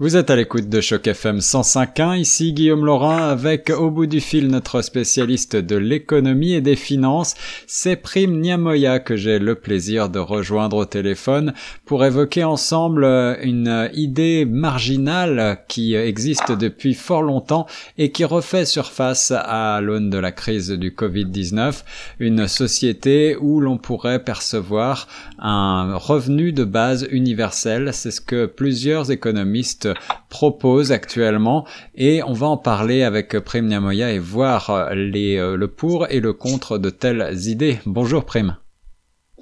Vous êtes à l'écoute de Choc FM 105.1, ici Guillaume Laurin avec au bout du fil notre spécialiste de l'économie et des finances, c'est Niamoya que j'ai le plaisir de rejoindre au téléphone pour évoquer ensemble une idée marginale qui existe depuis fort longtemps et qui refait surface à l'aune de la crise du Covid-19, une société où l'on pourrait percevoir un revenu de base universel, c'est ce que plusieurs économistes propose actuellement et on va en parler avec Prime Niamoya et voir les, euh, le pour et le contre de telles idées. Bonjour Prime.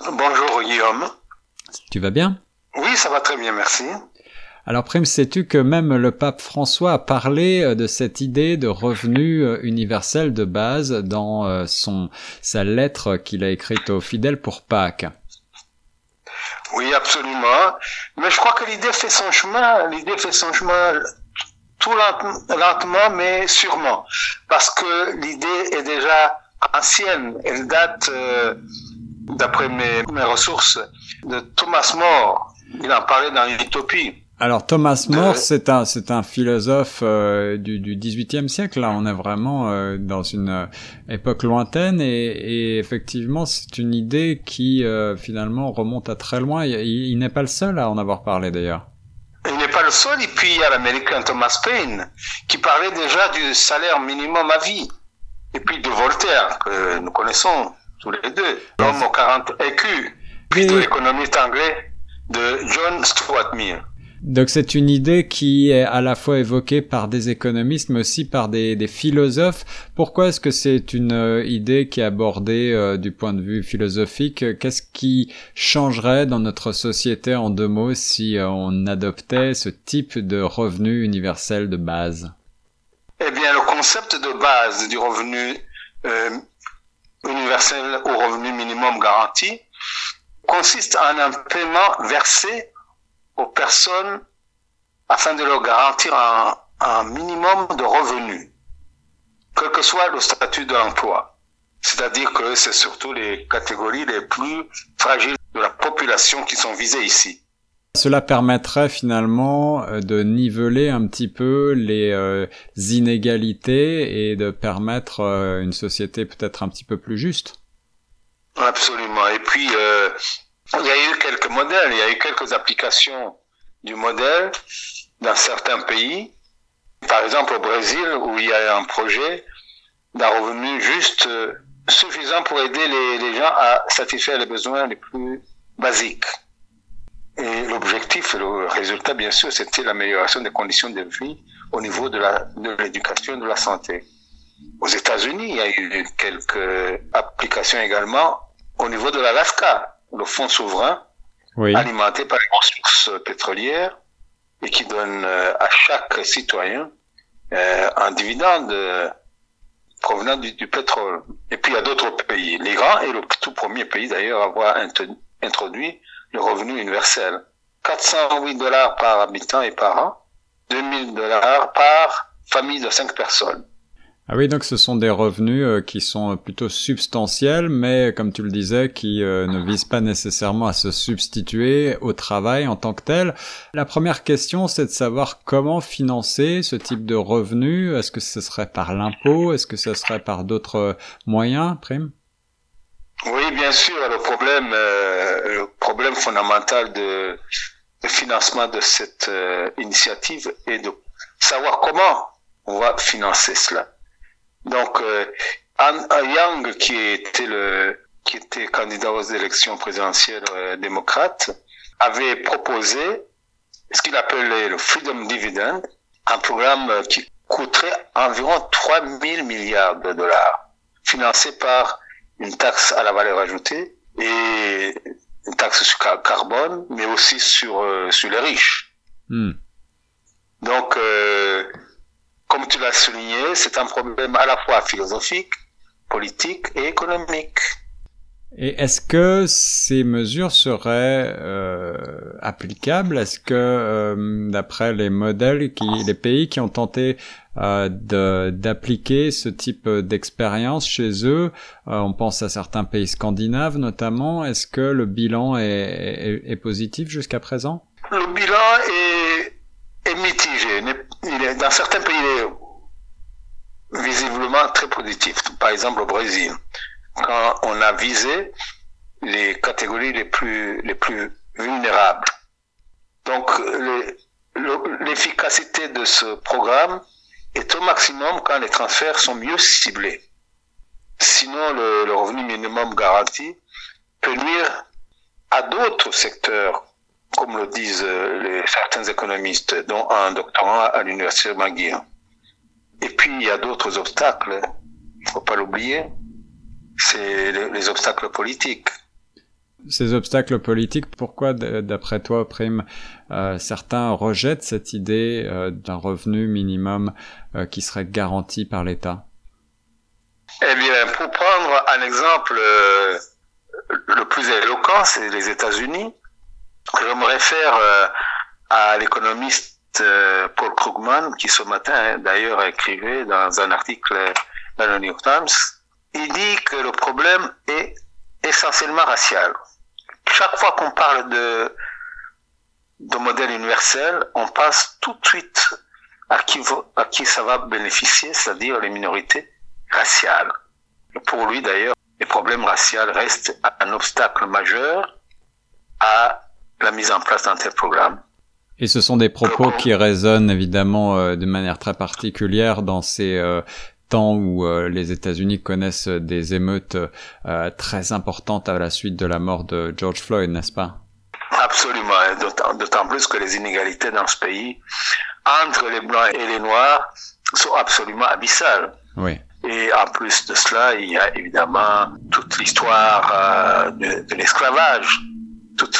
Bonjour Guillaume. Tu vas bien? Oui, ça va très bien, merci. Alors Prime, sais-tu que même le pape François a parlé euh, de cette idée de revenu euh, universel de base dans son sa lettre qu'il a écrite aux fidèles pour Pâques? Oui, absolument. Mais je crois que l'idée fait son chemin. L'idée fait son chemin tout lentement, mais sûrement. Parce que l'idée est déjà ancienne. Elle date, euh, d'après mes, mes ressources, de Thomas More. Il en parlait dans l'Utopie. Alors Thomas More, c'est un c'est un philosophe euh, du du XVIIIe siècle. Là, on est vraiment euh, dans une euh, époque lointaine et, et effectivement, c'est une idée qui finalement remonte à très loin. Il, n'est pas le seul à en avoir parlé d'ailleurs. Il n'est pas le seul. Et puis il y a l'américain Thomas Paine qui parlait déjà du salaire minimum à vie. Et puis de Voltaire que nous connaissons tous les deux, l'homme aux 40 écus, puis de l'économiste anglais de John Stuart Mill. Donc c'est une idée qui est à la fois évoquée par des économistes mais aussi par des, des philosophes. Pourquoi est-ce que c'est une euh, idée qui est abordée euh, du point de vue philosophique? Qu'est-ce qui changerait dans notre société en deux mots si euh, on adoptait ce type de revenu universel de base? Eh bien le concept de base du revenu universel au revenu minimum garanti consiste en un paiement versé aux personnes afin de leur garantir un, un minimum de revenus, quel que soit le statut de l'emploi. C'est-à-dire que c'est surtout les catégories les plus fragiles de la population qui sont visées ici. Cela permettrait finalement euh, de niveler un petit peu les euh, inégalités et de permettre euh, une société peut-être un petit peu plus juste. Absolument. Et puis, euh, il y a eu quelques modèles, il y a eu quelques applications du modèle dans certains pays. Par exemple au Brésil, où il y a un projet d'un revenu juste euh, suffisant pour aider les, les, gens à satisfaire les besoins les plus basiques. Et l'objectif, le résultat, bien sûr, c'était l'amélioration des conditions de vie au niveau de l'éducation et de la santé. Aux États-Unis, il y a eu quelques applications également au niveau de l'Alaska, le fonds souverain, alimenté par les ressources pétrolières et qui donne euh, à chaque citoyen euh, un dividende euh, provenant du, pétrole. Et puis il y a d'autres pays. L'Iran est le tout premier pays d'ailleurs à avoir introduit le revenu universel. 408 dollars par habitant et par an, 2000 dollars par famille de 5 personnes. Ah oui, donc ce sont des revenus euh, qui sont plutôt substantiels, mais comme tu le disais, qui euh, ne visent pas nécessairement à se substituer au travail en tant que tel. La première question, c'est de savoir comment financer ce type de revenus. Est-ce que ce serait par l'impôt? Est-ce que ce serait par d'autres moyens, Prime Oui, bien sûr. Le problème, euh, le problème fondamental de financement de cette initiative est de savoir comment on va financer cela. Donc, euh, Anne Young, qui était le qui était candidat aux élections présidentielles euh, démocrates, avait proposé ce qu'il appelait le Freedom Dividend, un programme qui coûterait environ 3 000 milliards de dollars, financé par une taxe à la valeur ajoutée et une taxe sur carbone, mais aussi sur, euh, sur les riches. Hmm. Donc, euh, comme tu l'as souligné, c'est un problème à la fois philosophique, politique et économique. Et est-ce que ces mesures seraient euh, applicables? Est-ce que, euh, d'après les modèles, qui, les pays qui ont tenté euh, d'appliquer ce type d'expérience chez eux, on pense à certains pays scandinaves notamment, est-ce que le bilan est, est, est positif jusqu'à présent? Le bilan est, est mitigé dans certains pays visiblement très positifs, par exemple au Brésil, quand on a visé les catégories les plus, les plus vulnérables. Donc, l'efficacité de ce programme est au maximum quand les transferts sont mieux ciblés. Sinon, le, revenu minimum garanti peut nuire à d'autres secteurs, comme le disent les, certains économistes, dont un doctorant à l'université de McGill. Et puis, il y a d'autres obstacles, il ne faut pas l'oublier, c'est les obstacles politiques ces obstacles politiques, pourquoi, d'après toi, Prime, euh, certains rejettent cette idée euh, d'un revenu minimum euh, qui serait garanti par l'État? Eh bien, pour prendre un exemple le plus éloquent, c'est les États-Unis. Je me réfère à l'économiste Paul Krugman, qui ce matin, d'ailleurs, écrivait dans un article dans le New York Times. Il dit que le problème est essentiellement racial chaque fois qu'on parle de, de modèle universel, on passe tout de suite à qui, à qui ça va bénéficier, c'est-à-dire les minorités raciales. Pour lui, d'ailleurs, les problèmes raciaux restent un obstacle majeur à la mise en place d'un tel programme. Et ce sont des propos qui résonnent évidemment euh, de manière très particulière dans ces euh, temps où euh, les États-Unis connaissent des émeutes euh, très importantes à la suite de la mort de George Floyd, n'est-ce pas? Absolument, d'autant plus que les inégalités dans ce pays entre les blancs et les noirs sont absolument abyssales. Oui. Et en plus de cela, il y a évidemment toute l'histoire de, de l'esclavage, toute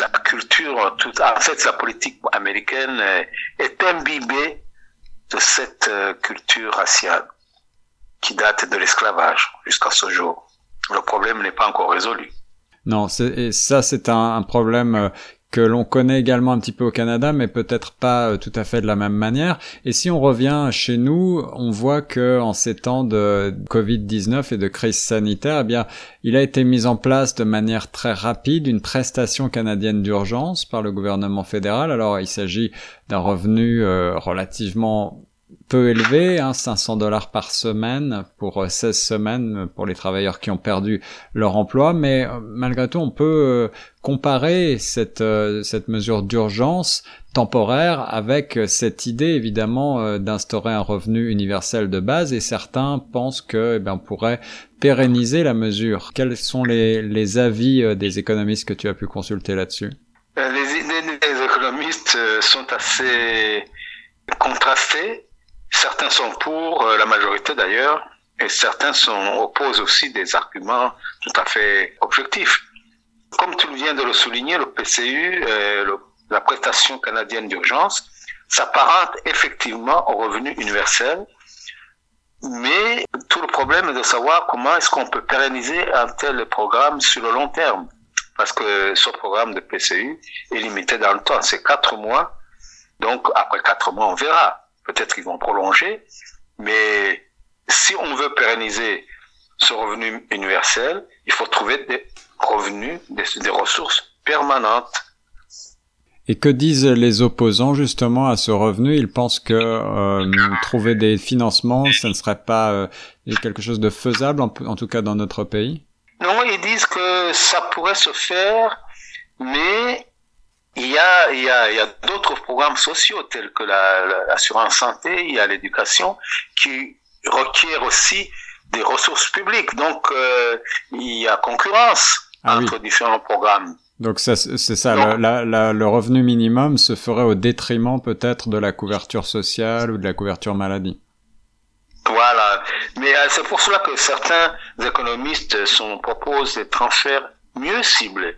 en fait, la politique américaine est imbibée de cette culture raciale qui date de l'esclavage jusqu'à ce jour. Le problème n'est pas encore résolu. Non, ça c'est un, problème euh, que l'on connaît également un petit peu au Canada, mais peut-être pas euh, tout à fait de la même manière. Et si on revient chez nous, on voit que en ces temps de Covid-19 et de crise sanitaire, eh bien, il a été mis en place de manière très rapide une prestation canadienne d'urgence par le gouvernement fédéral. Alors, il s'agit d'un revenu euh, relativement peu élevé, hein, 500 dollars par semaine pour 16 euh, semaines pour les travailleurs qui ont perdu leur emploi, mais euh, malgré tout on peut euh, comparer cette, cette mesure d'urgence temporaire avec cette idée évidemment d'instaurer un revenu universel de base. Et certains pensent que eh ben, on pourrait pérenniser la mesure. Quels sont les, les avis des économistes que tu as pu consulter là-dessus? Les idées des économistes sont assez contrastées Certains sont pour, euh, la majorité d'ailleurs, et certains sont, opposent aussi des arguments tout à fait objectifs. Comme tu viens de le souligner, le PCU, euh, la prestation canadienne d'urgence, s'apparente effectivement au revenu universel, mais tout le problème est de savoir comment est-ce qu'on peut pérenniser un tel programme sur le long terme. Parce que ce programme de PCU est limité dans le temps, c'est quatre mois. Donc après quatre mois, on verra peut-être qu'ils vont prolonger, mais si on veut pérenniser ce revenu universel, il faut trouver des revenus, des, ressources permanentes. Et que disent les opposants justement à ce revenu? Ils pensent que euh, trouver des financements, ça ne serait pas euh, quelque chose de faisable, en, en, tout cas dans notre pays? Non, ils disent que ça pourrait se faire, mais il y a, il y a, il y a d'autres programmes sociaux tels que l'assurance santé, il y a l'éducation qui requièrent aussi des ressources publiques. Donc, euh, il y a concurrence ah entre différents programmes. Donc c'est ça, le, le revenu minimum se ferait au détriment peut-être de la couverture sociale ou de la couverture maladie. Voilà, mais euh, c'est pour cela que certains économistes sont, proposent des transferts mieux ciblés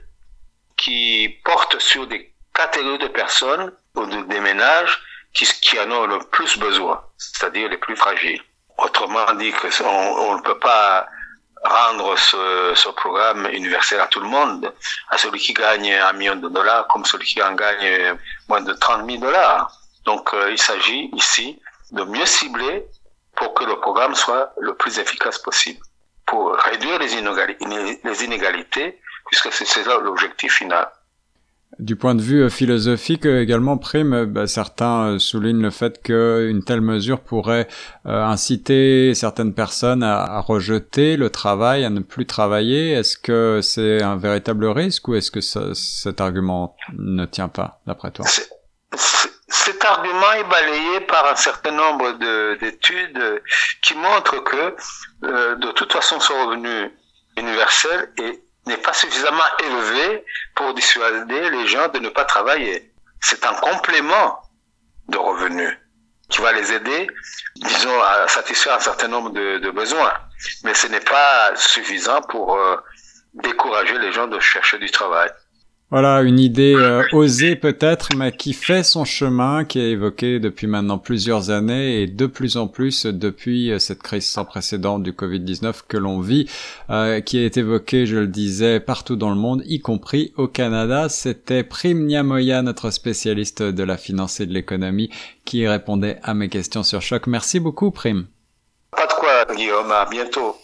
qui portent sur des catégories de personnes ou de, des ménages qui, en ont le plus besoin, c'est-à-dire les plus fragiles. Autrement dit, que on, ne peut pas rendre ce, programme universel à tout le monde, à celui qui gagne un million de dollars comme celui qui en gagne moins de 30 000 dollars. Donc euh, il s'agit ici de mieux cibler pour que le programme soit le plus efficace possible, pour réduire les inégalités puisque c'est ça l'objectif final. Du point de vue euh, philosophique euh, également, Prime, euh, bah, certains soulignent le fait qu'une telle mesure pourrait inciter certaines personnes à, rejeter le travail, à ne plus travailler. Est-ce que c'est un véritable risque ou est-ce que cet argument ne tient pas, d'après toi? Cet argument est balayé par un certain nombre d'études qui montrent que, de toute façon, ce revenu universel est n'est pas suffisamment élevé pour dissuader les gens de ne pas travailler. C'est un complément de revenus qui va les aider, disons, à satisfaire un certain nombre de, besoins. Mais ce n'est pas suffisant pour euh, décourager les gens de chercher du travail. Voilà, une idée euh, osée peut-être, mais qui fait son chemin, qui est évoquée depuis maintenant plusieurs années et de plus en plus depuis euh, cette crise sans précédent du Covid-19 que l'on vit, euh, qui est évoquée, je le disais, partout dans le monde, y compris au Canada. C'était Prime Niamoya, notre spécialiste de la finance et de l'économie, qui répondait à mes questions sur Choc. Merci beaucoup, Prime. Pas de quoi, Guillaume. À bientôt.